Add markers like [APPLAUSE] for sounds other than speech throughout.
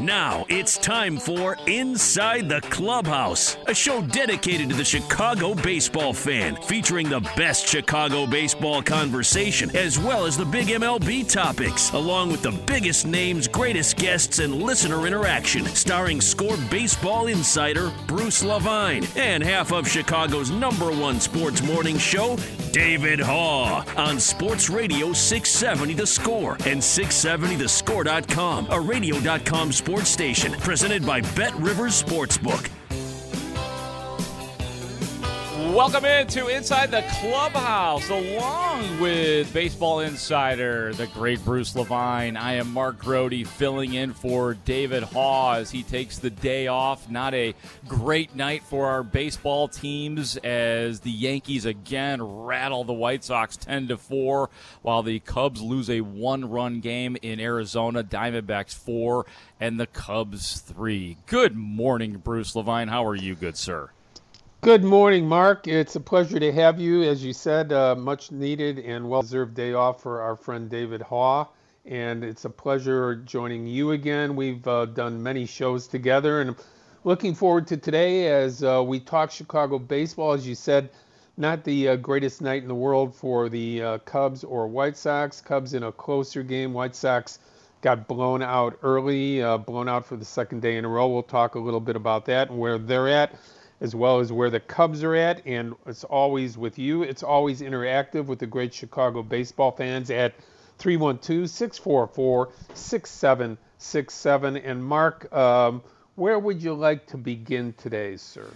Now it's time for Inside the Clubhouse, a show dedicated to the Chicago baseball fan, featuring the best Chicago baseball conversation, as well as the big MLB topics, along with the biggest names, greatest guests, and listener interaction, starring score baseball insider Bruce Levine and half of Chicago's number one sports morning show, David Haugh on Sports Radio 670 The Score and 670thescore.com, a radio.com sports station presented by Bet Rivers Sportsbook. Welcome into Inside the Clubhouse, along with Baseball Insider, the great Bruce Levine. I am Mark Grote, filling in for David as he takes the day off. Not a great night for our baseball teams as the Yankees again rattle the White Sox 10 to 4, while the Cubs lose a one run game in Arizona. Diamondbacks 4 and the Cubs 3. Good morning, Bruce Levine. How are you, good sir? Good morning, Mark. It's a pleasure to have you. As you said, uh, much needed and well deserved day off for our friend David Haugh. And it's a pleasure joining you again. We've uh, done many shows together and looking forward to today as uh, we talk Chicago baseball. As you said, not the uh, greatest night in the world for the uh, Cubs or White Sox. Cubs in a closer game. White Sox got blown out early, uh, blown out for the second day in a row. We'll talk a little bit about that and where they're at as well as where the Cubs are at. And it's always with you. It's always interactive with the great Chicago baseball fans at 312 644 6767. And Mark, um, where would you like to begin today, sir?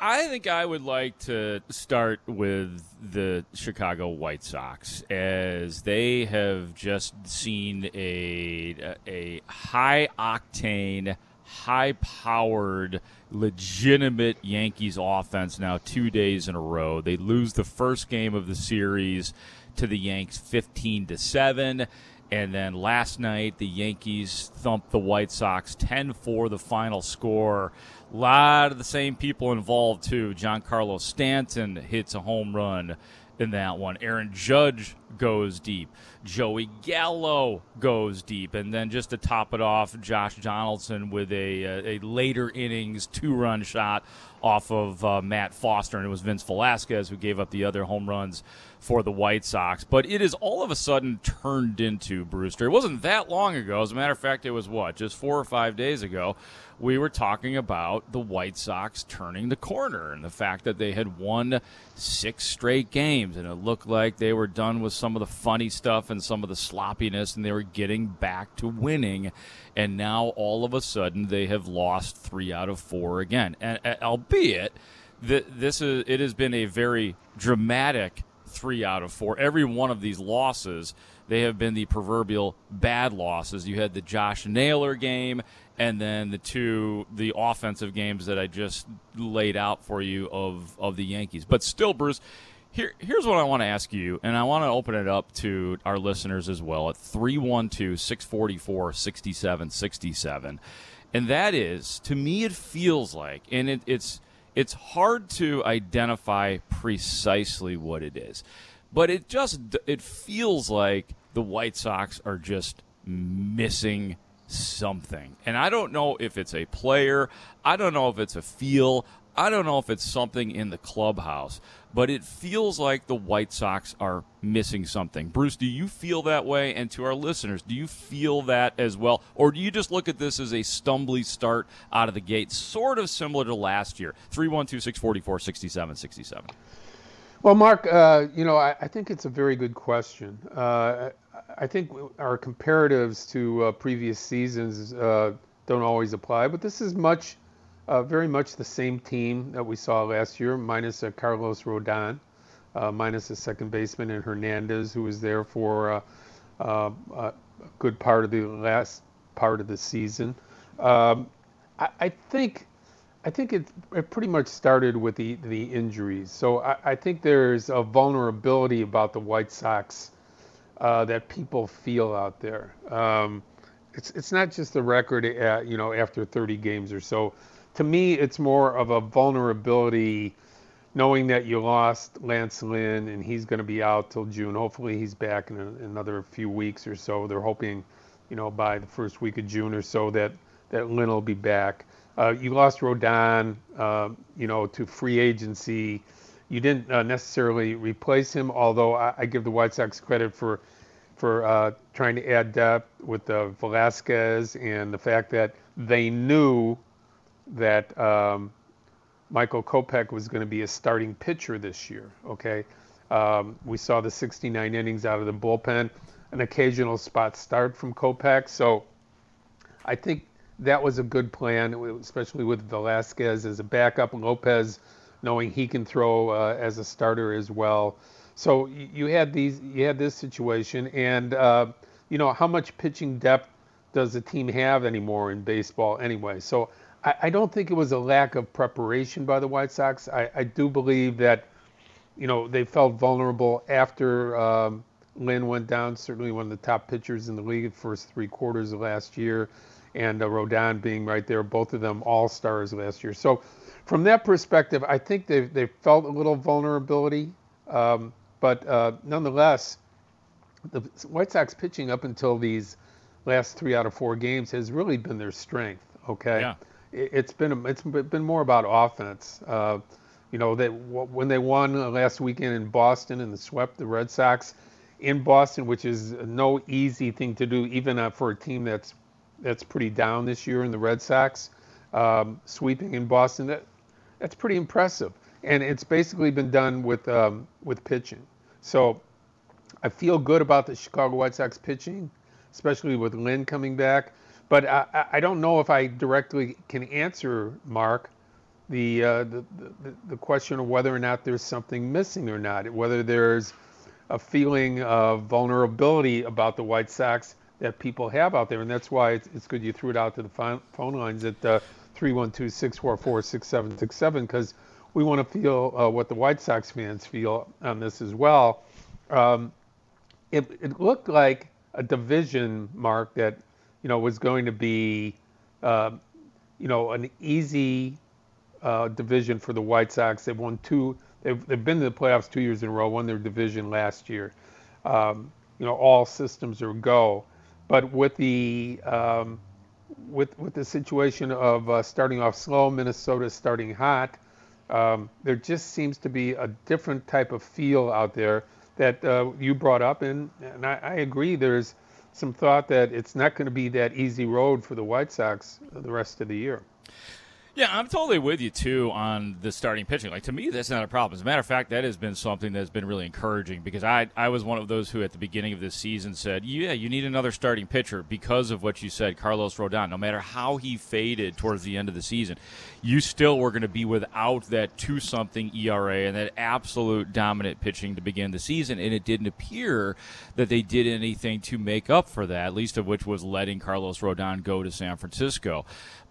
I think I would like to start with the Chicago White Sox as they have just seen a a high octane, high powered legitimate Yankees offense now two days in a row. They lose the first game of the series to the Yanks 15 to 7. And then last night, the Yankees thumped the White Sox 10 4, the final score. A lot of the same people involved, too. Giancarlo Stanton hits a home run in that one. Aaron Judge goes deep. Joey Gallo goes deep, and then just to top it off, Josh Donaldson with a, uh, a later innings two run shot off of uh, Matt Foster, and it was Vince Velasquez who gave up the other home runs for the White Sox. But it is all of a sudden turned into Brewster. It wasn't that long ago. As a matter of fact, it was what just four or five days ago we were talking about the White Sox turning the corner and the fact that they had won six straight games and it looked like they were done with some of the funny stuff and some of the sloppiness and they were getting back to winning and now all of a sudden they have lost 3 out of 4 again and, and albeit this is it has been a very dramatic 3 out of 4 every one of these losses they have been the proverbial bad losses. You had the Josh Naylor game, and then the two the offensive games that I just laid out for you of of the Yankees. But still, Bruce, Here, here's what I want to ask you, and I want to open it up to our listeners as well at 312 644 6767. And that is, to me, it feels like, and it, it's, it's hard to identify precisely what it is, but it just it feels like the White Sox are just missing something. And I don't know if it's a player, I don't know if it's a feel, I don't know if it's something in the clubhouse, but it feels like the White Sox are missing something. Bruce, do you feel that way? And to our listeners, do you feel that as well? Or do you just look at this as a stumbly start out of the gate, sort of similar to last year? 312 644 6767. Well, Mark, uh, you know, I, I, think it's a very good question. Uh, I think our comparatives to uh, previous seasons uh, don't always apply, but this is much uh, very much the same team that we saw last year, minus uh, Carlos Rodon, uh, minus the second baseman and Hernandez, who was there for uh, uh, a good part of the last part of the season. Um, I, I, think. I think it, it, pretty much started with the, the injuries. So I, I think there's a vulnerability about the White Sox uh, that people feel out there. Um, it's it's not just the record, at, you know, after 30 games or so to me, it's more of a vulnerability knowing that you lost Lance Lynn and he's going to be out till June. Hopefully, he's back in, a, another few weeks or so. They're hoping, you know, by the first week of June or so that that Lynn will be back. Uh, you lost Rodon, uh, you know, to free agency. You didn't uh, necessarily replace him, although I, I, give the White Sox credit for for uh, trying to add depth with uh, Velasquez and the fact that they knew that um, Michael Kopech was going to be a starting pitcher this year. Okay, um, we saw the 69 innings out of the bullpen, an occasional spot start from Kopech. So I think that was a good plan, especially with Velasquez as a backup, Lopez knowing he can throw uh, as a starter as well. So you had these, you had this situation, and uh, you know how much pitching depth does a team have anymore in baseball anyway? So I, I, don't think it was a lack of preparation by the White Sox. I, I do believe that, you know, they felt vulnerable after um, Lynn went down. Certainly one of the top pitchers in the league the first three quarters of last year, and uh, Rodon being right there, both of them all stars last year. So, from that perspective, I think they they felt a little vulnerability, um, but uh, nonetheless, the White Sox pitching up until these last three out of four games has really been their strength. Okay. Yeah it's been it's been more about offense. Uh, you know, they when they won last weekend in Boston and swept the Red Sox in Boston, which is no easy thing to do, even uh, for a team that's that's pretty down this year in the Red Sox, um, sweeping in Boston. That that's pretty impressive, and it's basically been done with um, with pitching. So I feel good about the Chicago White Sox pitching, especially with Lynn coming back. But I, I don't know if I directly can answer, Mark, the, uh, the, the, the question of whether or not there's something missing or not, whether there's a feeling of vulnerability about the White Sox that people have out there. And that's why it's, it's good you threw it out to the phone, lines at uh, 312 644 6767 because we want to feel uh, what the White Sox fans feel on this as well. Um, it, it looked like a division, Mark, that you know, was going to be, uh, you know, an easy uh, division for the White Sox. They've won two. They've, they've been to the playoffs two years in a row. Won their division last year. Um, you know, all systems are go. But with the um, with with the situation of uh, starting off slow, Minnesota starting hot, um, there just seems to be a different type of feel out there that uh, you brought up, and, and I, I agree. There's some thought that it's not going to be that easy road for the White Sox the rest of the year. Yeah, I'm totally with you too on the starting pitching. Like to me, that's not a problem. As a matter of fact, that has been something that's been really encouraging because I I was one of those who at the beginning of this season said, yeah, you need another starting pitcher because of what you said, Carlos Rodon. No matter how he faded towards the end of the season, you still were going to be without that two something ERA and that absolute dominant pitching to begin the season, and it didn't appear that they did anything to make up for that. Least of which was letting Carlos Rodon go to San Francisco.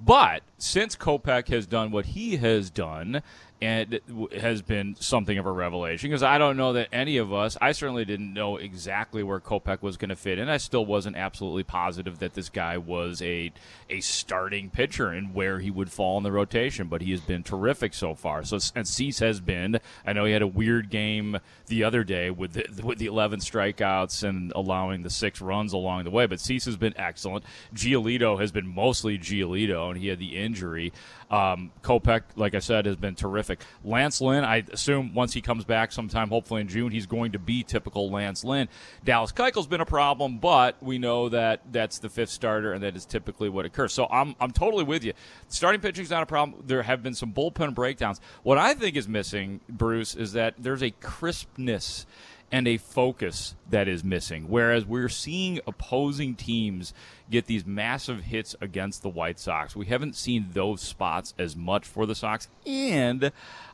But since Kopech has done what he has done, and has been something of a revelation because I don't know that any of us, I certainly didn't know exactly where Kopech was going to fit in. I still wasn't absolutely positive that this guy was a a starting pitcher and where he would fall in the rotation, but he has been terrific so far. So and Cease has been. I know he had a weird game the other day with the, [LAUGHS] with the 11 strikeouts and allowing the six runs along the way, but Cease has been excellent. Giolito has been mostly Giolito, and he had the injury. Um, Kopech, like I said, has been terrific. Lance Lynn, I assume once he comes back sometime, hopefully in June, he's going to be typical Lance Lynn. Dallas Keuchel's been a problem, but we know that that's the fifth starter, and that is typically what occurs. So I'm, I'm totally with you. Starting pitching is not a problem. There have been some bullpen breakdowns. What I think is missing, Bruce, is that there's a crispness and a focus that is missing. Whereas we're seeing opposing teams get these massive hits against the White Sox. We haven't seen those spots as much for the Sox. And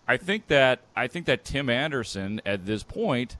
I think that I think that Tim Anderson at this point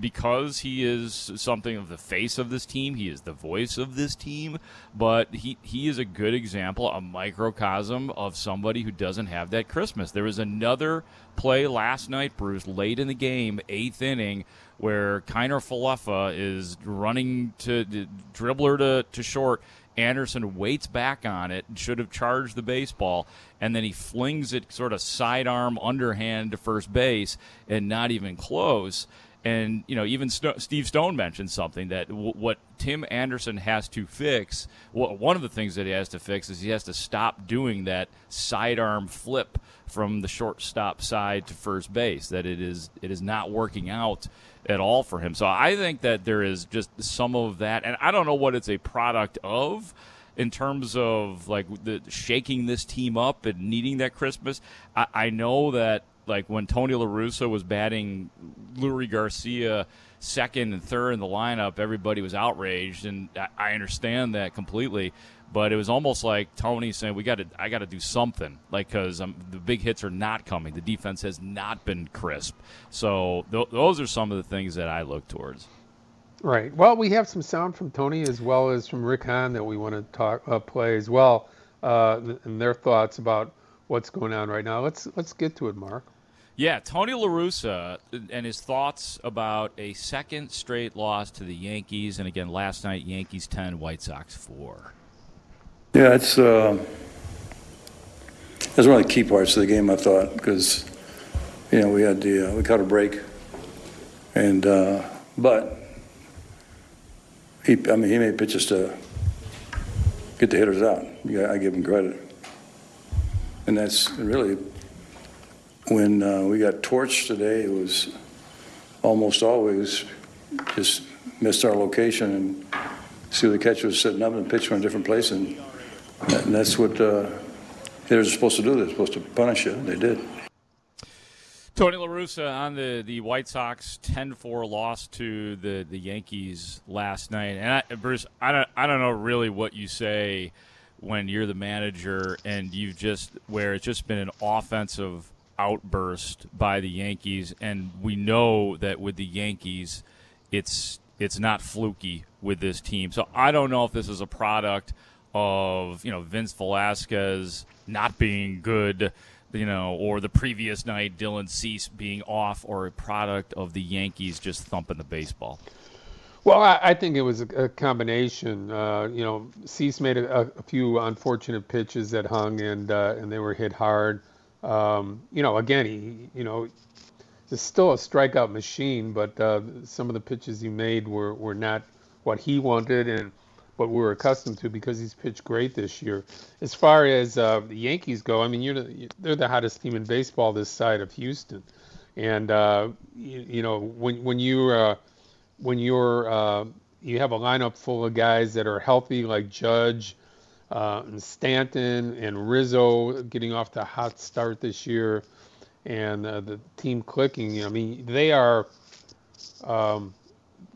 because he is something of the face of this team, he is the voice of this team, but he, he is a good example, a microcosm of somebody who doesn't have that Christmas. There was another play last night, Bruce, late in the game, eighth inning, where Kiner Falefa is running to, to dribbler to, to short. Anderson waits back on it, should have charged the baseball, and then he flings it sort of sidearm underhand to first base and not even close. And you know, even St- Steve Stone mentioned something that w- what Tim Anderson has to fix. W- one of the things that he has to fix is he has to stop doing that sidearm flip from the shortstop side to first base. That it is it is not working out at all for him. So I think that there is just some of that, and I don't know what it's a product of in terms of like the shaking this team up and needing that Christmas. I, I know that like when Tony La Russa was batting Leury Garcia second and third in the lineup, everybody was outraged, and I understand that completely. But it was almost like Tony saying, "We got to, I got to do something," like because um, the big hits are not coming. The defense has not been crisp. So th- those are some of the things that I look towards. Right. Well, we have some sound from Tony as well as from Rick Hahn that we want to talk uh, play as well, uh, and their thoughts about what's going on right now. Let's let's get to it, Mark. Yeah, Tony La Russa and his thoughts about a second straight loss to the Yankees, and again last night, Yankees ten, White Sox four. Yeah, it's uh, that's one of the key parts of the game. I thought because you know we had the uh, we caught a break, and uh, but he I mean he made pitches to get the hitters out. Yeah, I give him credit, and that's really when uh, we got torched today, it was almost always just missed our location and see the catcher was sitting up and the pitch from a different place. And, and that's what uh, hitters are supposed to do. They're supposed to punish you. They did. Tony La Russa on the, the White Sox 10-4 loss to the, the Yankees last night. And I, Bruce, I don't, I don't know really what you say when you're the manager and you've just where it's just been an offensive outburst by the Yankees, and we know that with the Yankees, it's it's not fluky with this team. So I don't know if this is a product of you know Vince Velasquez not being good, you know, or the previous night Dylan Cease being off, or a product of the Yankees just thumping the baseball. Well, I, I think it was a, a combination. Uh, you know, Cease made a, a, few unfortunate pitches that hung, and uh, and they were hit hard. Um, you know, again, he, you know, he's still a strikeout machine, but uh, some of the pitches he made were, were not what he wanted and what we are accustomed to because he's pitched great this year. As far as uh, the Yankees go, I mean, you're the, they're the hottest team in baseball this side of Houston, and uh, you, you, know when when you uh, when you're uh, you have a lineup full of guys that are healthy like Judge uh, and Stanton and Rizzo getting off to a hot start this year, and uh, the team clicking. I mean, they are. Um,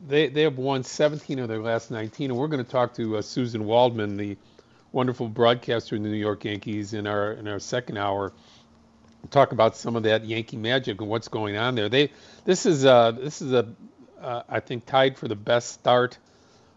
they they have won 17 of their last 19, and we're going to talk to uh, Suzyn Waldman, the wonderful broadcaster in the New York Yankees, in our in our second hour. Talk about some of that Yankee magic and what's going on there. They this is uh this is a uh, I think tied for the best start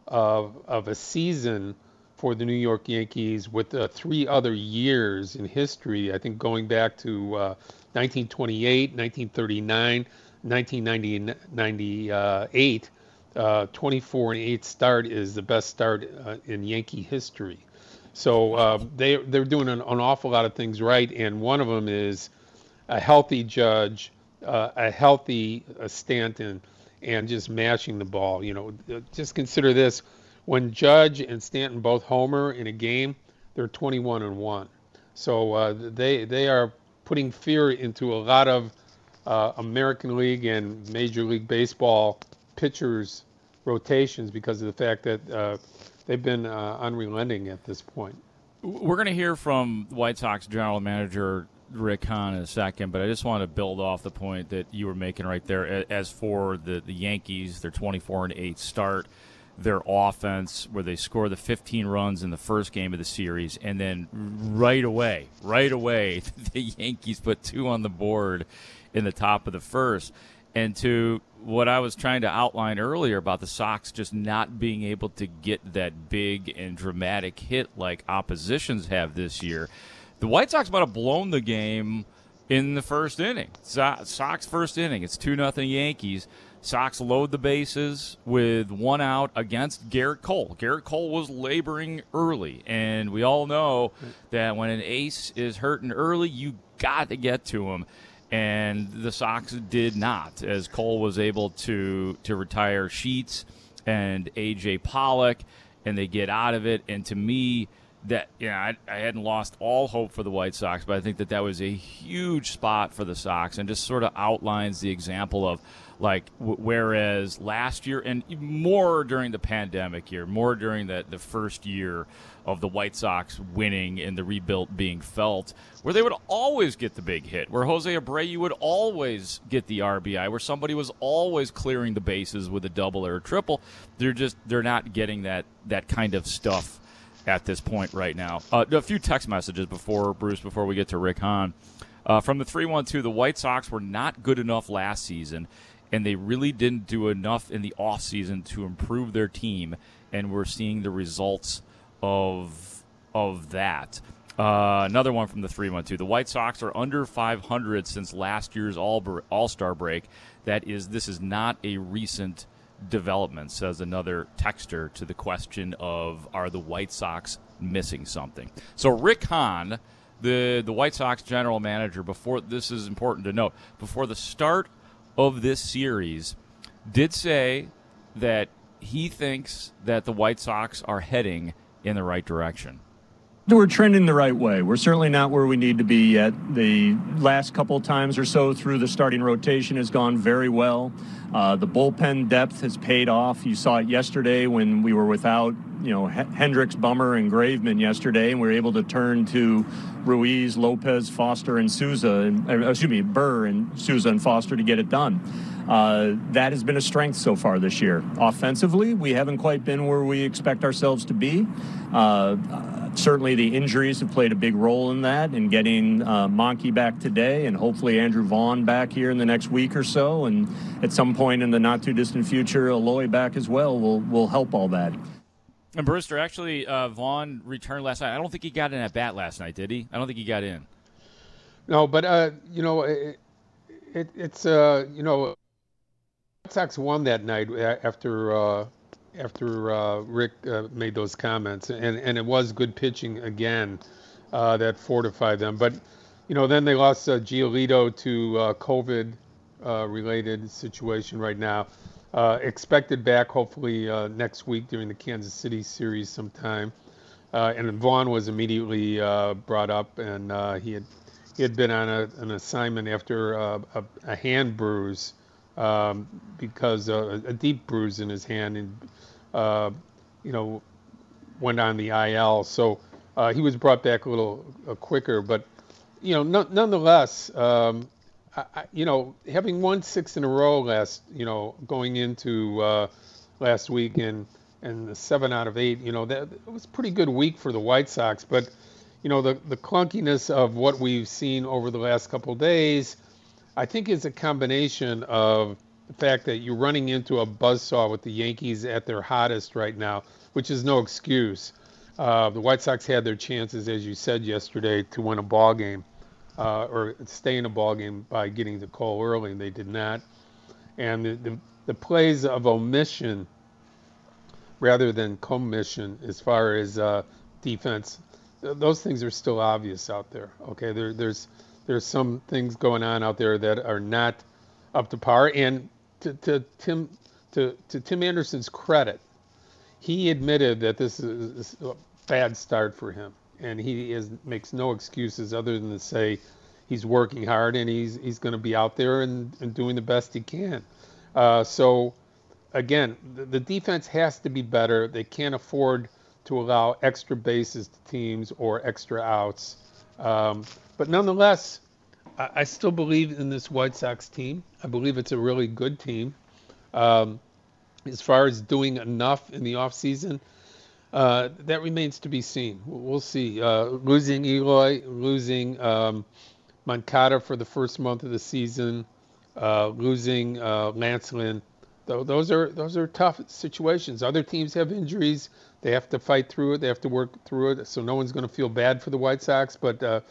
of of a season for the New York Yankees with uh, three other years in history. I think going back to uh, 1928, 1939, 1998. Uh, 24 and 8 start is the best start uh, in Yankee history. So uh, they they're doing an, an, awful lot of things right, and one of them is a healthy Judge, uh, a healthy Stanton, and just mashing the ball. You know, just consider this: when Judge and Stanton both homer in a game, they're 21 and one. So uh, they they are putting fear into a lot of uh, American League and Major League Baseball pitchers' rotations because of the fact that uh, they've been uh, unrelenting at this point. We're going to hear from White Sox general manager Rick Hahn in a second, but I just want to build off the point that you were making right there. As for the, the Yankees, their 24 and 8 start, their offense, where they score the 15 runs in the first game of the series, and then right away, right away, [LAUGHS] the Yankees put two on the board in the top of the first. And to what I was trying to outline earlier about the Sox just not being able to get that big and dramatic hit like oppositions have this year. The White Sox might have blown the game in the first inning. Sox first inning. It's 2 nothing Yankees. Sox load the bases with one out against Gerrit Cole. Gerrit Cole was laboring early, and we all know that when an ace is hurting early, you got to get to him and the Sox did not, as Cole was able to to retire Sheets and AJ Pollock, and they get out of it. And to me, that you know, I, I, hadn't lost all hope for the White Sox, but I think that that was a huge spot for the Sox, and just sort of outlines the example of like w- whereas last year and more during the pandemic year, more during the the first year of the White Sox winning and the rebuilt being felt, where they would always get the big hit, where Jose Abreu would always get the RBI, where somebody was always clearing the bases with a double or a triple. They're just they're not getting that that kind of stuff at this point right now. Uh, a few text messages before Bruce before we get to Rick Hahn. Uh, from the 3 1 2, the White Sox were not good enough last season, and they really didn't do enough in the offseason to improve their team, and we're seeing the results of of that. Uh, another one from the 312. The White Sox are under 500 since last year's All All Star break. That is, this is not a recent development, says another texter to the question of are the White Sox missing something? So Rick Hahn, the the White Sox general manager, before this is important to note, before the start of this series, did say that he thinks that the White Sox are heading in the right direction? We're trending the right way. We're certainly not where we need to be yet. The last couple times or so through the starting rotation has gone very well. Uh, the bullpen depth has paid off. You saw it yesterday when we were without, you know, H- Hendriks, Bummer, and Graveman yesterday, and we were able to turn to Ruiz, Lopez, Foster, and Sousa, and, uh, excuse me, Burr and Sousa and Foster to get it done. Uh, that has been a strength so far this year. Offensively, we haven't quite been where we expect ourselves to be. Uh, certainly, the injuries have played a big role in that, and getting uh, Monkey back today, and hopefully Andrew Vaughn back here in the next week or so, and at some point in the not too distant future, Eloy back as well will will help all that. And Brewster, actually, uh, Vaughn returned last night. I don't think he got in at bat last night, did he? I don't think he got in. No, but uh, you know, it, it, it's uh, you know, Red Sox won that night after uh, after uh, Rick uh, made those comments, and and it was good pitching again uh, that fortified them. But you know, then they lost uh, Giolito to uh, COVID uh, related situation right now. expected back hopefully next week during the Kansas City series sometime. and Vaughn was immediately brought up, and he had he had been on a, an assignment after a, a hand bruise um, because uh, a deep bruise in his hand and uh, you know went on the IL. So uh, he was brought back a little uh, quicker, but you know no, nonetheless, um, I, you know having won six in a row last you know going into uh, last week and and the seven out of eight, you know that it was a pretty good week for the White Sox, but you know the the clunkiness of what we've seen over the last couple days I think it's a combination of the fact that you're running into a buzzsaw with the Yankees at their hottest right now, which is no excuse. Uh, the White Sox had their chances, as you said yesterday, to win a ball game uh, or stay in a ball game by getting the call early, and they did not. And the, the, the plays of omission rather than commission as far as uh, defense, those things are still obvious out there. Okay, there, there's there's some things going on out there that are not up to par. And to, to Tim to, to Tim Anderson's credit, he admitted that this is a bad start for him, and he is makes no excuses other than to say he's working hard and he's he's going to be out there and, and doing the best he can. Uh, so again, the, the defense has to be better. They can't afford to allow extra bases to teams or extra outs. Um, but nonetheless, I, I, still believe in this White Sox team. I believe it's a really good team. Um, as far as doing enough in the offseason, uh, that remains to be seen. We'll see. Uh, losing Eloy, losing um, for the first month of the season, uh, losing uh, Lance Lynn, those are those are tough situations. Other teams have injuries. They have to fight through it. They have to work through it. So no one's going to feel bad for the White Sox, but uh,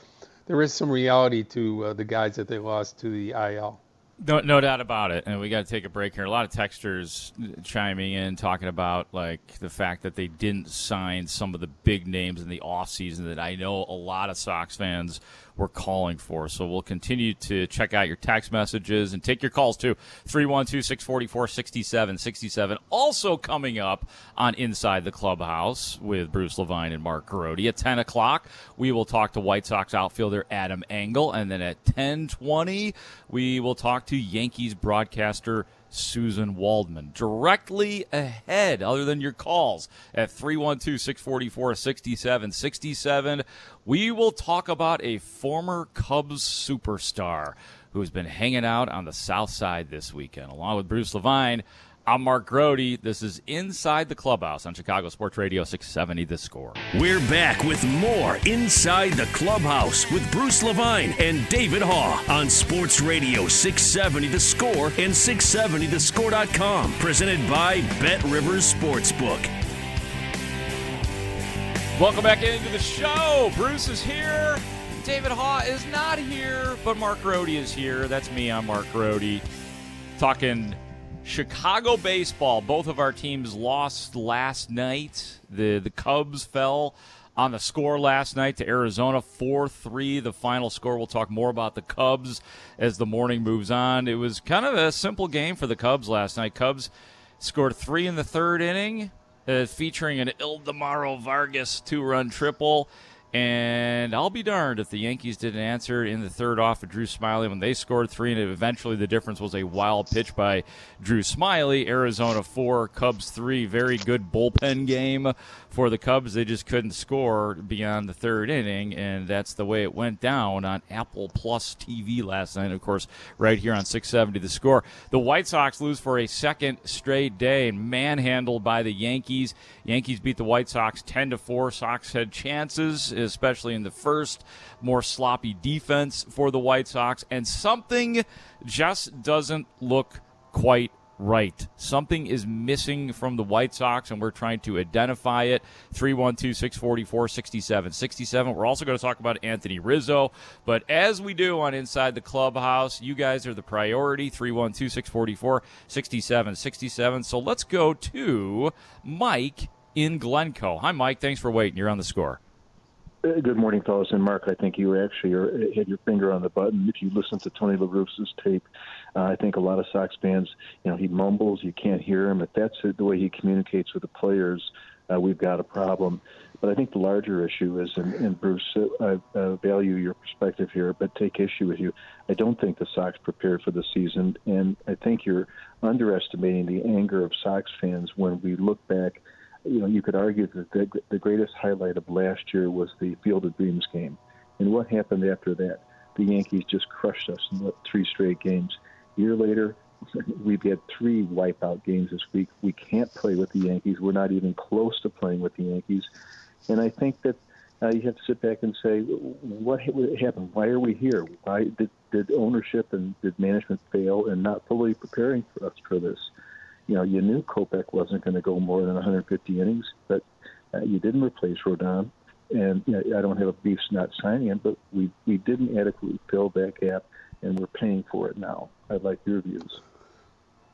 there is some reality to uh, the guys that they lost to the IL. No, no doubt about it. And we got to take a break here. A lot of texters chiming in, talking about like the fact that they didn't sign some of the big names in the offseason that I know a lot of Sox fans were calling for. So we'll continue to check out your text messages and take your calls too. 312 644 6767. Also coming up on Inside the Clubhouse with Bruce Levine and Mark Grote. At 10 o'clock, we will talk to White Sox outfielder Adam Engel. And then at 1020, we will talk to Yankees broadcaster Suzyn Waldman. Directly ahead, other than your calls at 312 644 6767, we will talk about a former Cubs superstar who's been hanging out on the South Side this weekend, along with Bruce Levine. I'm Mark Grote. This is Inside the Clubhouse on Chicago Sports Radio 670 The Score. We're back with more Inside the Clubhouse with Bruce Levine and David Haugh on Sports Radio 670 The Score and 670thescore.com. Presented by Bet Rivers Sportsbook. Welcome back into the show. Bruce is here. David Haugh is not here, but Mark Grote is here. That's me. I'm Mark Grote. Talking Chicago baseball. Both of our teams lost last night. The the Cubs fell on the score last night to Arizona 4-3 the final score we'll talk more about the Cubs as the morning moves on it was kind of a simple game for the Cubs last night Cubs scored 3 in the 3rd inning uh, featuring an Ildemaro Vargas two-run triple and I'll be darned if the Yankees didn't answer in the third off of Drew Smyly when they scored three, and eventually the difference was a wild pitch by Drew Smyly. Arizona four, Cubs three. Very good bullpen game for the Cubs. They just couldn't score beyond the third inning, and that's the way it went down on Apple Plus TV last night. Of course, right here on 670 The Score. The White Sox lose for a second straight day and manhandled by the Yankees. Yankees beat the White Sox 10 to 4. Sox had chances, especially in the first. More sloppy defense for the White Sox, and something just doesn't look quite right. Something is missing from the White Sox, and we're trying to identify it. 312 644 6767. We're also going to talk about Anthony Rizzo. But as we do on Inside the Clubhouse, you guys are the priority. 312 644 6767. So let's go to Mike in Glencoe. Hi, Mike. Thanks for waiting. You're on the score. Uh, good morning, fellas. And Mark, I think you actually are, had your finger on the button. If you listen to Tony La Russa's tape, uh, I think a lot of Sox fans, you know, he mumbles, you can't hear him. If that's the way he communicates with the players, uh, we've got a problem. But I think the larger issue is, and, and Bruce, uh, I uh, value your perspective here, but take issue with you. I don't think the Sox prepared for the season, and I think you're underestimating the anger of Sox fans when we look back – you know, you could argue that the, the greatest highlight of last year was the Field of Dreams game. And what happened after that? The Yankees just crushed us in three straight games. A year later, [LAUGHS] we've had three wipeout games this week. We can't play with the Yankees. We're not even close to playing with the Yankees. And I think that uh, you have to sit back and say, what happened? Why are we here? Why did, did ownership and did management fail in not fully preparing for us for this? You know, you knew Kopech wasn't going to go more than 150 innings, but Uh, you didn't replace Rodon, and you know, I don't have a beef not signing him, but we we didn't adequately fill that gap, and we're paying for it now. I'd like your views.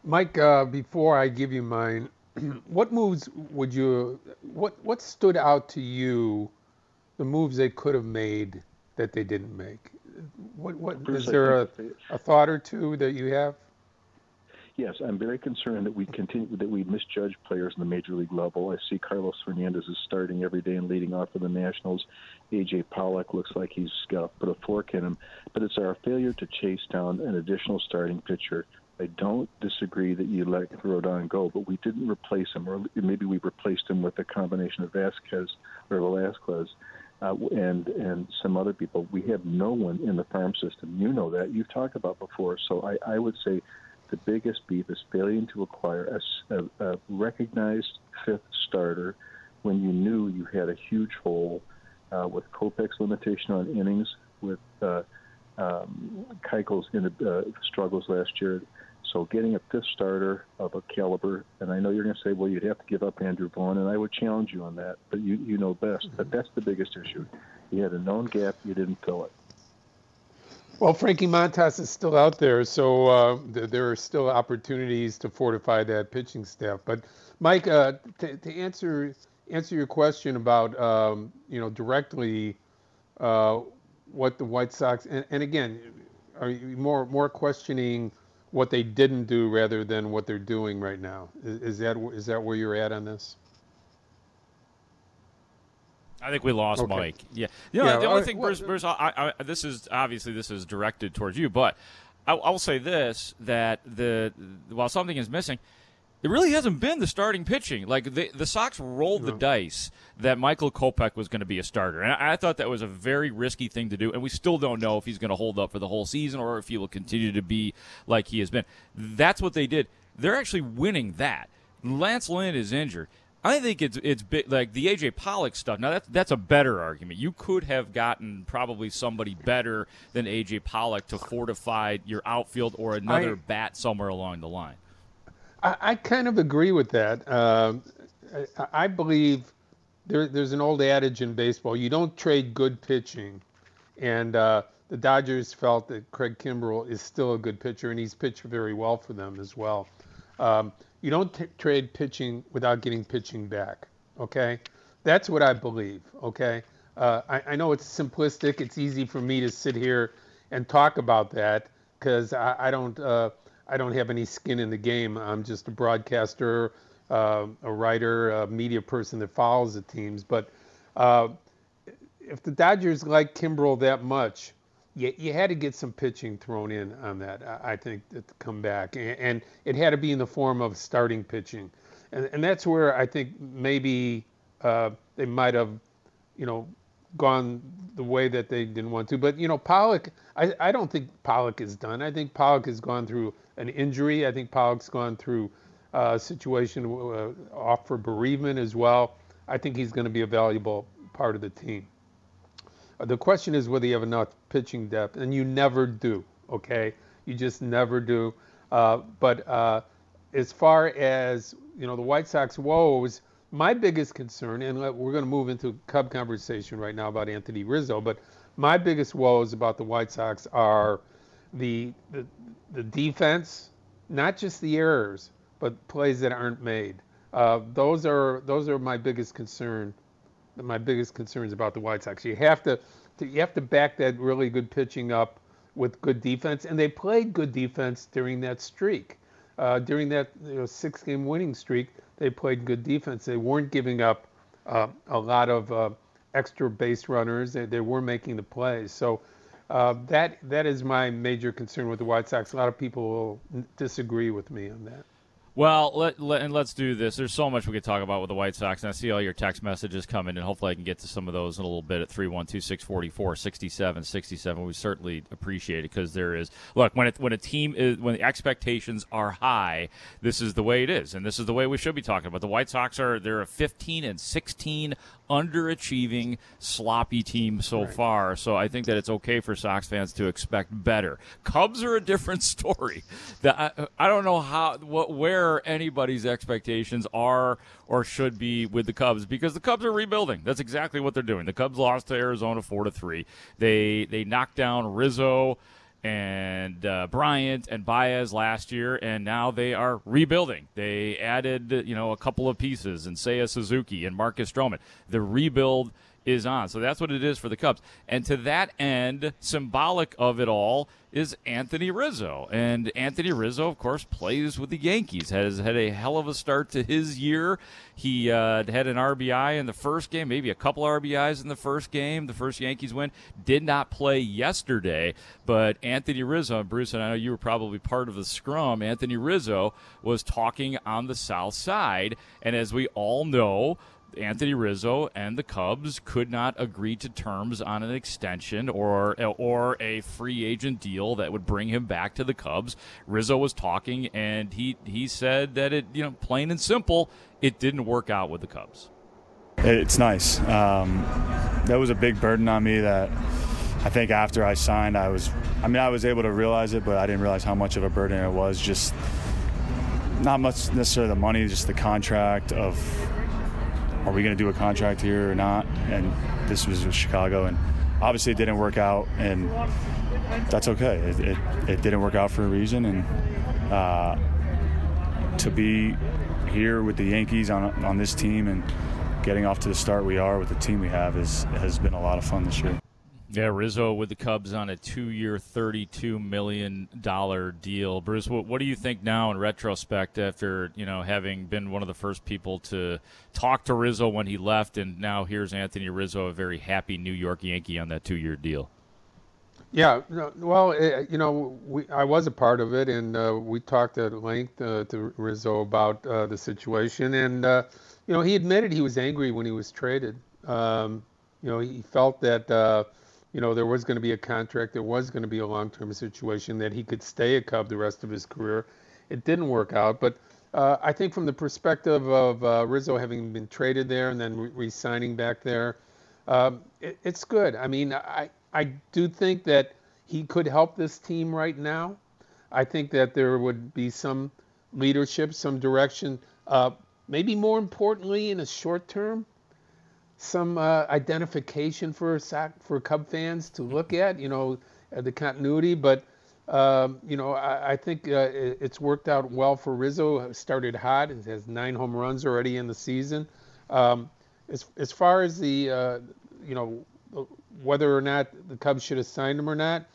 Mike, uh, before I give you mine, [CLEARS THROAT] what moves would you what what stood out to you? The moves they could have made that they didn't make. What what Bruce, is there a, a thought or two that you have? Yes, I'm very concerned that we continue that we misjudge players in the major league level. I see Carlos Fernandez is starting every day and leading off for the Nationals. AJ Pollock looks like he's got put a fork in him, but it's our failure to chase down an additional starting pitcher. I don't disagree that you let Rodon go, but we didn't replace him, or maybe we replaced him with a combination of Vasquez or Velasquez. Uh, and and some other people. We have no one in the farm system. You know that. You've talked about before. So I, I would say the biggest beef is failing to acquire a, a, a recognized fifth starter when you knew you had a huge hole uh, with Kopech's limitation on innings, with uh, um, Keuchel's in uh, struggles last year. So getting a fifth starter of a caliber, and I know you're going to say, well, you'd have to give up Andrew Vaughn, and I would challenge you on that, but you, you know best. But that's the biggest issue. You had a known gap, you didn't fill it. Well, Frankie Montas is still out there, so uh, th- there are still opportunities to fortify that pitching staff. But Mike, uh, to, to answer answer your question about um, you know directly uh, what the White Sox and, and again, are you more more questioning what they didn't do rather than what they're doing right now? Is, is that is that where you're at on this? I think we lost Okay. Mike. Yeah. You know, Yeah, the only right, thing, Bruce, Bruce I, I, this is obviously this is directed towards you, but I, I will say this: that the while something is missing, it really hasn't been the starting pitching. Like the the Sox rolled the dice that Michael Kopech was going to be a starter, and I, I thought that was a very risky thing to do. And we still don't know if he's going to hold up for the whole season or if he will continue to be like he has been. That's what they did. They're actually winning that. Lance Lynn is injured. I think it's it's big, like the AJ Pollock stuff. Now that's that's a better argument. You could have gotten probably somebody better than AJ Pollock to fortify your outfield or another I- bat somewhere along the line. I, I kind of agree with that. Um, I, I believe there, there's an old adage in baseball: you don't trade good pitching, and uh, the Dodgers felt that Craig Kimbrel is still a good pitcher, and he's pitched very well for them as well. Um, you don't t- trade pitching without getting pitching back. Okay, that's what I believe. Okay, uh, I, I know it's simplistic. It's easy for me to sit here and talk about that because I, I don't uh, I don't have any skin in the game. I'm just a broadcaster, uh, a writer, a media person that follows the teams. But uh, if the Dodgers like Kimbrel that much, you, you had to get some pitching thrown in on that. I, think to come back, and, and it had to be in the form of starting pitching, and, and that's where I think maybe uh, they might have, you know, gone the way that they didn't want to. But you know, Pollock, I, I don't think Pollock is done. I think Pollock has gone through an injury. I think Pollock's gone through uh, a situation uh, off for bereavement as well. I think he's going to be a valuable part of the team. The question is whether you have enough pitching depth, and you never do. Okay, you just never do. Uh, but uh, as far as you know, the White Sox woes, my biggest concern, and we're going to move into Cub conversation right now about Anthony Rizzo, but my biggest woes about the White Sox are the the, the defense, not just the errors, but plays that aren't made. Uh, those are those are my biggest concern my biggest concerns about the White Sox. You have to, to you have to back that really good pitching up with good defense, and they played good defense during that streak. Uh, during that you know, six-game winning streak, they played good defense. They weren't giving up uh, a lot of uh, extra base runners. They, they were making the plays. So uh, that that is my major concern with the White Sox. A lot of people will disagree with me on that. Well, let, let and let's do this. There's so much we could talk about with the White Sox, and I see all your text messages coming, and hopefully I can get to some of those in a little bit at 312-644-6767. We certainly appreciate it because there is look when it when a team is when the expectations are high, this is the way it is, and this is the way we should be talking about. The White Sox are they're a 15 and 16 underachieving, sloppy team so far. So I think that it's okay for Sox fans to expect better. Cubs are a different [LAUGHS] story. The, I, I don't know how what where where anybody's expectations are or should be with the Cubs because the Cubs are rebuilding. That's exactly what they're doing. The Cubs lost to Arizona four to three. They they knocked down Rizzo and uh, Bryant and Baez last year, and now they are rebuilding. They added, you know, a couple of pieces and Seiya Suzuki and Marcus Stroman. The rebuild is on. So that's what it is for the Cubs. And to that end, symbolic of it all is Anthony Rizzo. And Anthony Rizzo, of course, plays with the Yankees. Has had a hell of a start to his year. He uh, had an RBI in the first game, maybe a couple RBIs in the first game. The first Yankees win. Did not play yesterday, but Anthony Rizzo, Bruce, and I know you were probably part of the scrum. Anthony Rizzo was talking on the south side. And as we all know, Anthony Rizzo and the Cubs could not agree to terms on an extension or or a free agent deal that would bring him back to the Cubs. Rizzo was talking, and he he said that it you know plain and simple, it didn't work out with the Cubs. It's nice. Um, that was a big burden on me that. I think after I signed, I was, I mean, I was able to realize it, but I didn't realize how much of a burden it was. Just not much necessarily the money, just the contract of are we going to do a contract here or not? And this was with Chicago, and obviously it didn't work out, and that's okay. It, it, it didn't work out for a reason, and uh, to be here with the Yankees on on this team and getting off to the start we are with the team we have is has been a lot of fun this year. Yeah, Rizzo with the Cubs on a two-year, thirty-two million dollar deal. Bruce, what, what, do you think now in retrospect after you know having been one of the first people to talk to Rizzo when he left, and now here's Anthony Rizzo, a very happy New York Yankee on that two-year deal? Yeah, well, eh, you know, we, I was a part of it, and uh, we talked at length uh, to Rizzo about uh, the situation, and uh, you know, he admitted he was angry when he was traded. Um, you know, he felt that uh, you know, there was going to be a contract, there was going to be a long-term situation that he could stay a Cub the rest of his career. It didn't work out, but uh, I think from the perspective of uh, Rizzo having been traded there and then re-signing back there, um, it, it's good. I mean, I I do think that he could help this team right now. I think that there would be some leadership, some direction. Uh, maybe more importantly, in a short term, some uh, identification for for Cub fans to look at, you know, the continuity. But um, you know, I, I think uh, it's worked out well for Rizzo. Started hot, it has nine home runs already in the season. Um, as as far as the uh, you know whether or not the Cubs should have signed him or not,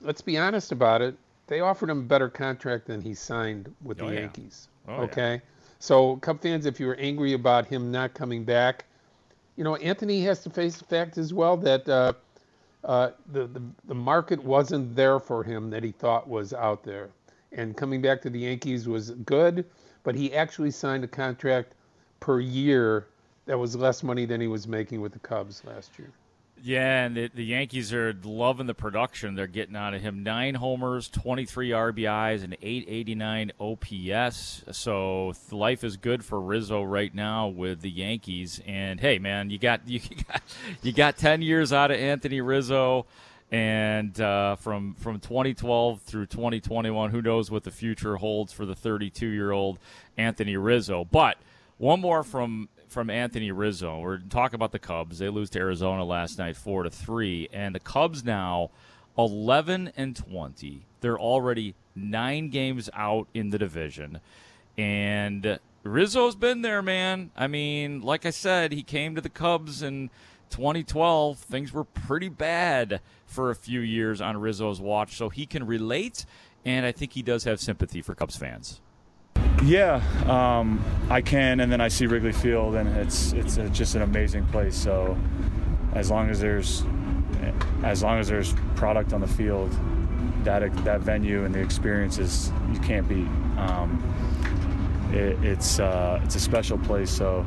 let's be honest about it. They offered him a better contract than he signed with oh, the yeah. Yankees. Oh, okay. Yeah. So, Cub fans, if you were angry about him not coming back, you know, Anthony has to face the fact as well that uh, uh, the, the, the market wasn't there for him that he thought was out there. And coming back to the Yankees was good, but he actually signed a contract per year that was less money than he was making with the Cubs last year. Yeah, and the, the, Yankees are loving the production they're getting out of him. Nine homers, 23 RBIs, and 889 OPS. So life is good for Rizzo right now with the Yankees. And hey, man, you got [LAUGHS] you got you got 10 years out of Anthony Rizzo, and uh, from from 2012 through 2021, who knows what the future holds for the 32 year old Anthony Rizzo. But one more from from Anthony Rizzo. We're talking about the Cubs. They lose to Arizona last night, four to three, and the Cubs now eleven and twenty. They're already nine games out in the division, and Rizzo's been there, man. I mean, like I said, he came to the Cubs in 2012. Things were pretty bad for a few years on Rizzo's watch, so he can relate, and I think he does have sympathy for Cubs fans. Yeah, um, I can, and then I see Wrigley Field, and it's it's a, just an amazing place. So, as long as there's as long as there's product on the field, that that venue and the experiences you can't beat. Um, it, it's uh, it's a special place. So,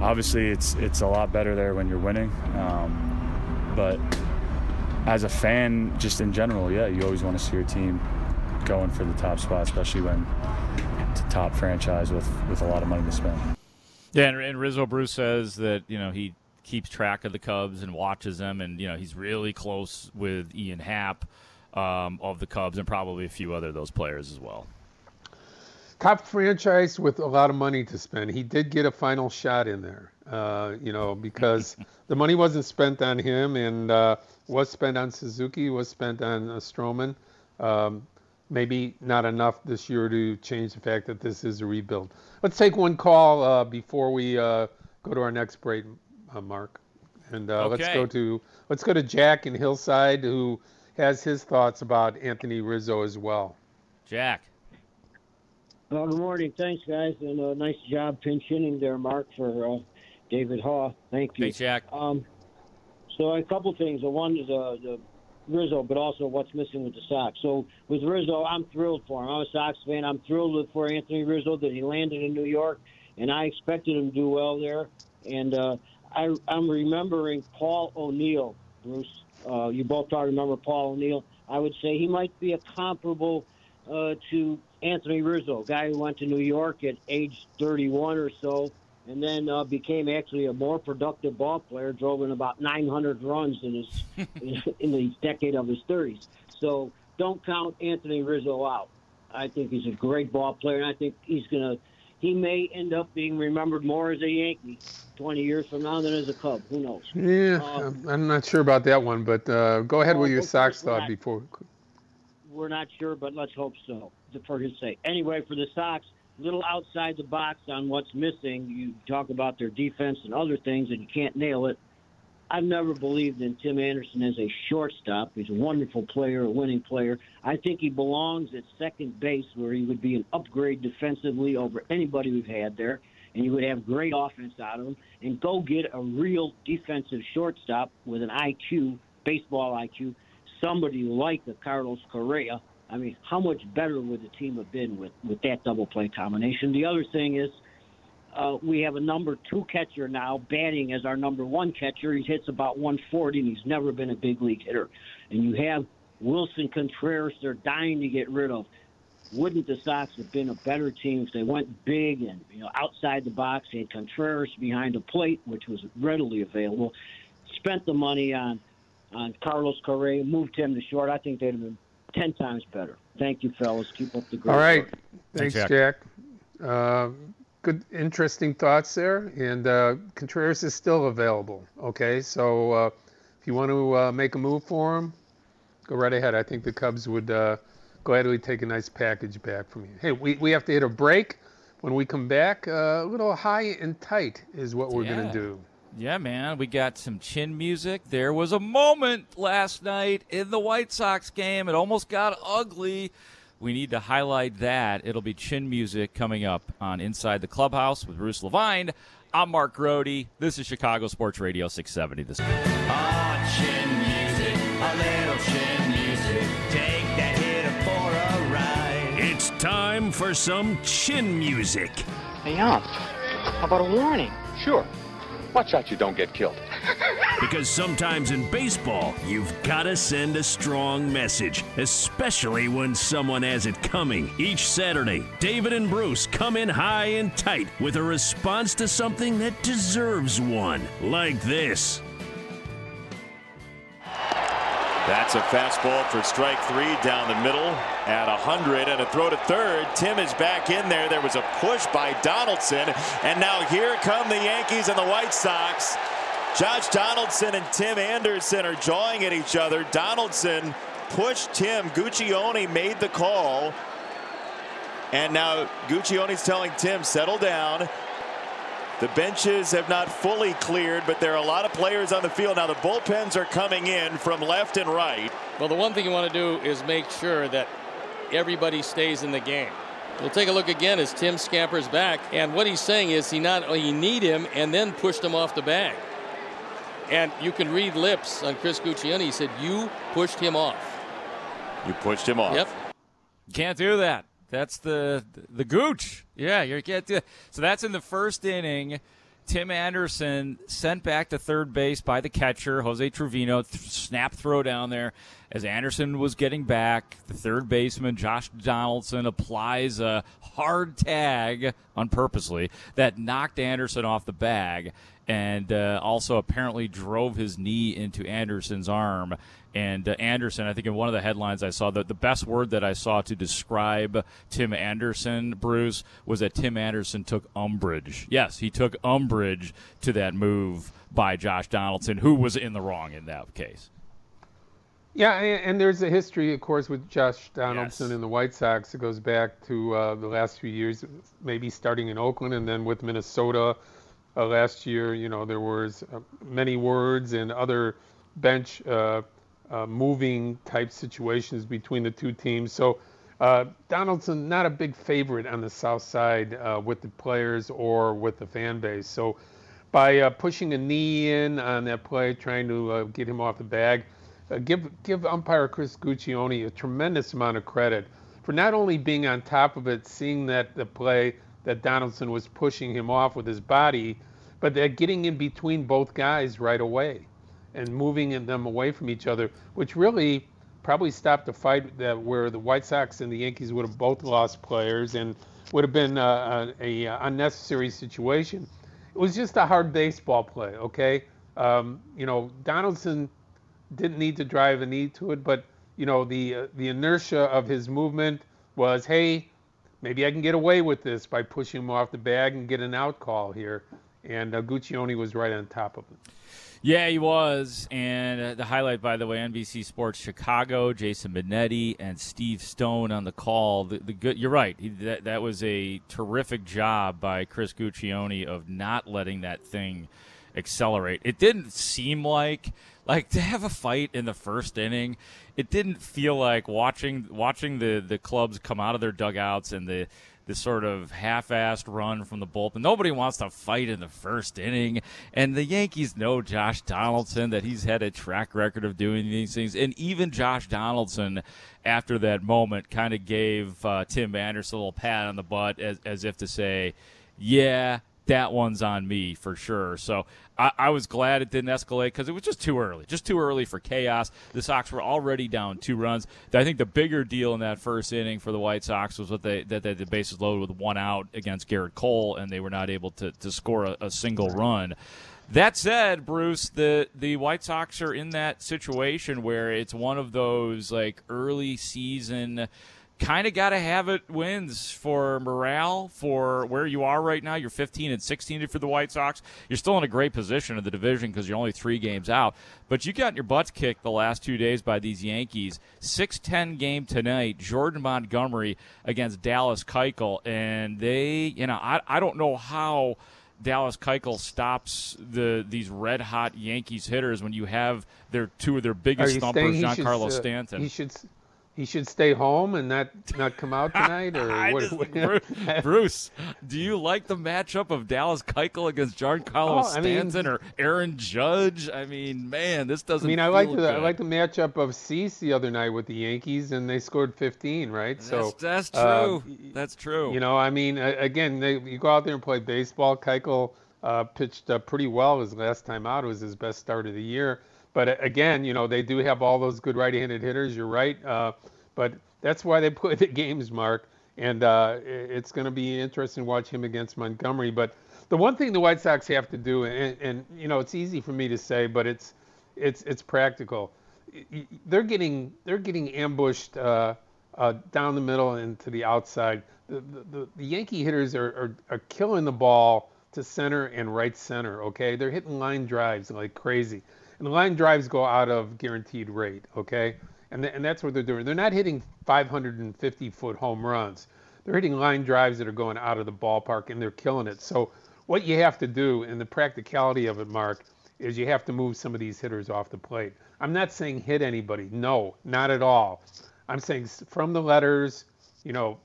obviously, it's it's a lot better there when you're winning. Um, but as a fan, just in general, yeah, you always want to see your team going for the top spot, especially when it's a top franchise with, with a lot of money to spend. Yeah, and, and Rizzo Bruce says that you know he keeps track of the Cubs and watches them, and you know he's really close with Ian Happ um, of the Cubs and probably a few other those players as well. top franchise with a lot of money to spend. He did get a final shot in there, uh, you know, because [LAUGHS] the money wasn't spent on him and uh, was spent on Suzuki, was spent on uh, Stroman. Um, maybe not enough this year to change the fact that this is a rebuild. Let's take one call uh, before we uh, go to our next break, uh, Mark, and uh, let's go to let's go to Jack in Hillside, who has his thoughts about Anthony Rizzo as well. Jack. Well, good morning. Thanks, guys, and uh, nice job pinch hitting there, Mark, for uh, David Haugh. Thank you. Thanks, Jack. Um, so a couple things. The one is uh, the Rizzo, but also what's missing with the Sox. So with Rizzo, I'm thrilled for him. I'm a Sox fan. I'm thrilled for Anthony Rizzo that he landed in New York, and I expected him to do well there. And uh, I, I'm remembering Paul O'Neill, Bruce. Uh, you both probably remember Paul O'Neill. I would say he might be a comparable uh, to Anthony Rizzo, guy who went to New York at age 31 or so, and then uh, became actually a more productive ball player. Drove in about 900 runs in his [LAUGHS] in, in the decade of his 30s. So don't count Anthony Rizzo out. I think he's a great ball player, and I think he's gonna. He may end up being remembered more as a Yankee 20 years from now than as a Cub. Who knows? Yeah, Um, I'm- I'm not sure about that one, but uh, go ahead well, with your Sox thought not- before. We're not sure, but let's hope so, for his sake. Anyway, for the Sox, little outside the box on what's missing. You talk about their defense and other things, and you can't nail it. I've never believed in Tim Anderson as a shortstop. He's a wonderful player, a winning player. I think he belongs at second base, where he would be an upgrade defensively over anybody we've had there, and you would have great offense out of him. And go get a real defensive shortstop with an IQ, baseball IQ, somebody like a Carlos Correa. I mean, how much better would the team have been with, with that double play combination? The other thing is, uh, we have a number two catcher now batting as our number one catcher. He hits about 140, and he's never been a big league hitter. And you have Willson Contreras, they're dying to get rid of. Wouldn't the Sox have been a better team if they went big and you know outside the box? Had Contreras behind the plate, which was readily available. Spent the money on on Carlos Correa, moved him to short. I think they'd have been ten times better. Thank you, fellas. Keep up the great All right, work. thanks, Jack. Jack. Uh, good, interesting thoughts there. And uh, Contreras is still available. Okay, so uh, if you want to uh, make a move for him, go right ahead. I think the Cubs would uh, gladly take a nice package back from you. Hey, we, we have to hit a break. When we come back, uh, a little high and tight is what we're going to do. Yeah, man, we got some chin music. There was a moment last night in the White Sox game. It almost got ugly. We need to highlight that. It'll be chin music coming up on Inside the Clubhouse with Bruce Levine. I'm Mark Grote. This is Chicago Sports Radio 670. This Ah, chin music, a little chin music. Take that hitter for a ride. It's time for some chin music. Hey, Ump, how about a warning? Sure. Watch out you don't get killed. [LAUGHS] Because sometimes in baseball, you've got to send a strong message, especially when someone has it coming. Each Saturday, David and Bruce come in high and tight with a response to something that deserves one, like this. That's a fastball for strike three down the middle at 100 and a throw to third. Tim is back in there. There was a push by Donaldson. And now here come the Yankees and the White Sox. Josh Donaldson and Tim Anderson are jawing at each other. Donaldson pushed Tim. Guccione made the call. And now Guccione's telling Tim, settle down. The benches have not fully cleared, but there are a lot of players on the field. Now the bullpens are coming in from left and right. Well, the one thing you want to do is make sure that everybody stays in the game. We'll take a look again as Tim scampers back. And what he's saying is he not only need him and then pushed him off the bag. And you can read lips on Chris Guccione. He said, You pushed him off. You pushed him off. Yep. Can't do that. That's the the gooch. Yeah, you can't. So that's in the first inning. Tim Anderson sent back to third base by the catcher Jose Trevino. Th- snap throw down there as Anderson was getting back. The third baseman Josh Donaldson applies a hard tag on purposely that knocked Anderson off the bag. And uh, also apparently drove his knee into Anderson's arm. And uh, Anderson, I think in one of the headlines I saw that the best word that I saw to describe Tim Anderson, Bruce, was that Tim Anderson took umbrage. Yes, he took umbrage to that move by Josh Donaldson, who was in the wrong in that case. Yeah, and there's a history, of course, with Josh Donaldson yes. and the White Sox. It goes back to uh, the last few years, maybe starting in Oakland and then with Minnesota. Uh, last year, you know, there was uh, many words and other bench uh, uh, moving type situations between the two teams. So uh, Donaldson not a big favorite on the South Side with the players or with the fan base. So by pushing a knee in on that play, trying to get him off the bag uh, give give umpire Chris Guccione a tremendous amount of credit for not only being on top of it, seeing that the play that Donaldson was pushing him off with his body, but they're getting in between both guys right away and moving them away from each other, which really probably stopped the fight that where the White Sox and the Yankees would have both lost players and would have been uh, a, a, unnecessary situation. It was just a hard baseball play, okay? Um, you know, Donaldson didn't need to drive a knee to it, but you know the uh, the inertia of his movement was, hey, maybe I can get away with this by pushing him off the bag and get an out call here. And uh, Guccione was right on top of him. Yeah, he was. And uh, the highlight, by the way, NBC Sports Chicago, Jason Benetti and Steve Stone on the call. The, the good, you're right. He, that, that was a terrific job by Chris Guccione of not letting that thing accelerate. It didn't seem like like to have a fight in the first inning. It didn't feel like watching watching the the clubs come out of their dugouts and the the sort of half-assed run from the bullpen. Nobody wants to fight in the first inning, and the Yankees know Josh Donaldson that he's had a track record of doing these things, and even Josh Donaldson, after that moment, kind of gave uh, Tim Anderson a little pat on the butt as as if to say, "Yeah, that one's on me for sure. So I, I was glad it didn't escalate because it was just too early, just too early for chaos. The Sox were already down two runs. I think the bigger deal in that first inning for the White Sox was that they that, that the bases loaded with one out against Gerrit Cole, and they were not able to, to score a, a single run. That said, Bruce, the the White Sox are in that situation where it's one of those like early season kind of got to have it wins for morale for where you are right now. You're 15 and 16 for the White Sox. You're still in a great position in the division because you're only three games out. But you got your butts kicked the last two days by these Yankees. 6-10 game tonight. Jordan Montgomery against Dallas Keuchel, and they, you know, I I don't know how. Dallas Keuchel stops the these red hot Yankees hitters when you have their two of their biggest thumpers, Giancarlo uh, Stanton. He should he should stay home and not not come out tonight, or [LAUGHS] what, just, [LAUGHS] Bruce, do you like the matchup of Dallas Keuchel against Giancarlo oh, Stanton mean, or Aaron Judge? I mean, man, this doesn't. I mean, I like the I like the matchup of Cease the other night with the Yankees, and they scored 15, right? That's, so that's uh, true. Uh, that's true. You know, I mean, again, they, you go out there and play baseball. Keuchel uh, pitched uh, pretty well his last time out. It was his best start of the year. But uh, again, you know, they do have all those good right-handed hitters. You're right. Uh, but that's why they [LAUGHS] play the games, Mark. And uh, it's going to be interesting to watch him against Montgomery. But the one thing the White Sox have to do, and, and you know, it's easy for me to say, but it's it's it's practical. They're getting they're getting ambushed uh, uh, down the middle and to the outside. The, the, the Yankee hitters are, are, are killing the ball to center and right center. Okay, they're hitting line drives like crazy, and the line drives go out of guaranteed rate. Okay, and th- and that's what they're doing. They're not hitting 550 foot home runs. They're hitting line drives that are going out of the ballpark, and they're killing it. So what you have to do, and the practicality of it, Mark, is you have to move some of these hitters off the plate. I'm not saying hit anybody. No, not at all. I'm saying from the letters, you know,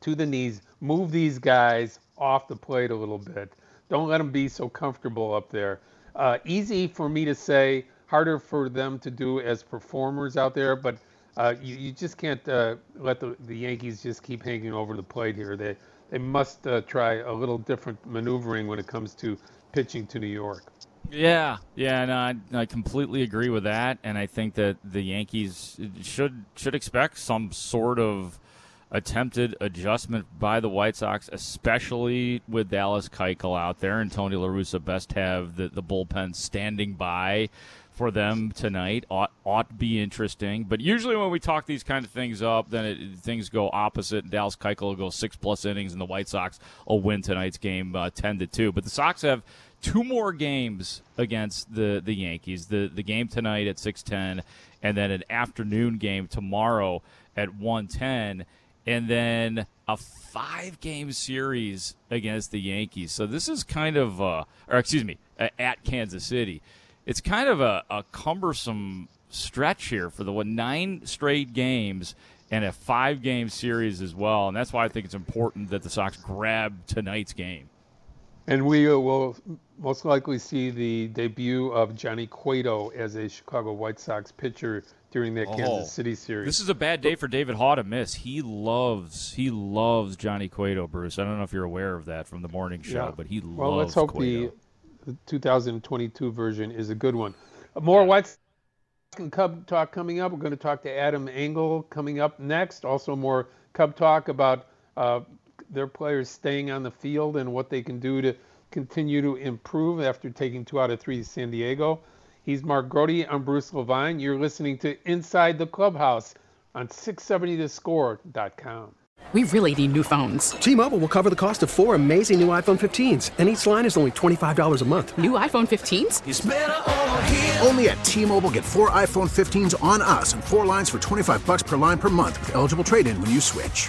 to the knees, move these guys off the plate a little bit. Don't let them be so comfortable up there. Uh, easy for me to say, harder for them to do as performers out there, but uh, you, you, just can't uh, let the, the Yankees just keep hanging over the plate here. They they must uh, try a little different maneuvering when it comes to pitching to New York. Yeah, yeah, no, I, I completely agree with that, and I think that the Yankees should should expect some sort of attempted adjustment by the White Sox, especially with Dallas Keuchel out there and Tony La Russa best have the, the bullpen standing by for them tonight. Ought, ought be interesting. But usually when we talk these kind of things up, then it, things go opposite. Dallas Keuchel will go six plus innings, and the White Sox will win tonight's game uh, ten to two. But the Sox have two more games against the the Yankees. The the game tonight at six ten, and then an afternoon game tomorrow at one ten, and then a five game series against the Yankees. So this is kind of, uh, or excuse me, at Kansas City it's kind of a, a cumbersome stretch here for the one, nine straight games and a five game series as well. And that's why I think it's important that the Sox grab tonight's game. And we will most likely see the debut of Johnny Cueto as a Chicago White Sox pitcher during that oh, Kansas City series. This is a bad day for David Haugh to miss. He loves he loves Johnny Cueto, Bruce. I don't know if you're aware of that from the morning show, yeah. but he loves. Well, let's hope Cueto. the the 2022 version is a good one. More White Sox Cub talk coming up. We're going to talk to Adam Engel coming up next. Also, more Cub talk about uh, their players staying on the field and what they can do to continue to improve after taking two out of three to San Diego. He's Mark Grote. I'm Bruce Levine. You're listening to Inside the Clubhouse on 670thescore.com. We really need new phones. T-Mobile will cover the cost of four amazing new iPhone 15s, and each line is only $25 a month. New iPhone 15s? Only at T-Mobile get four iPhone 15s on us and four lines for 25 bucks per line per month with eligible trade-in when you switch.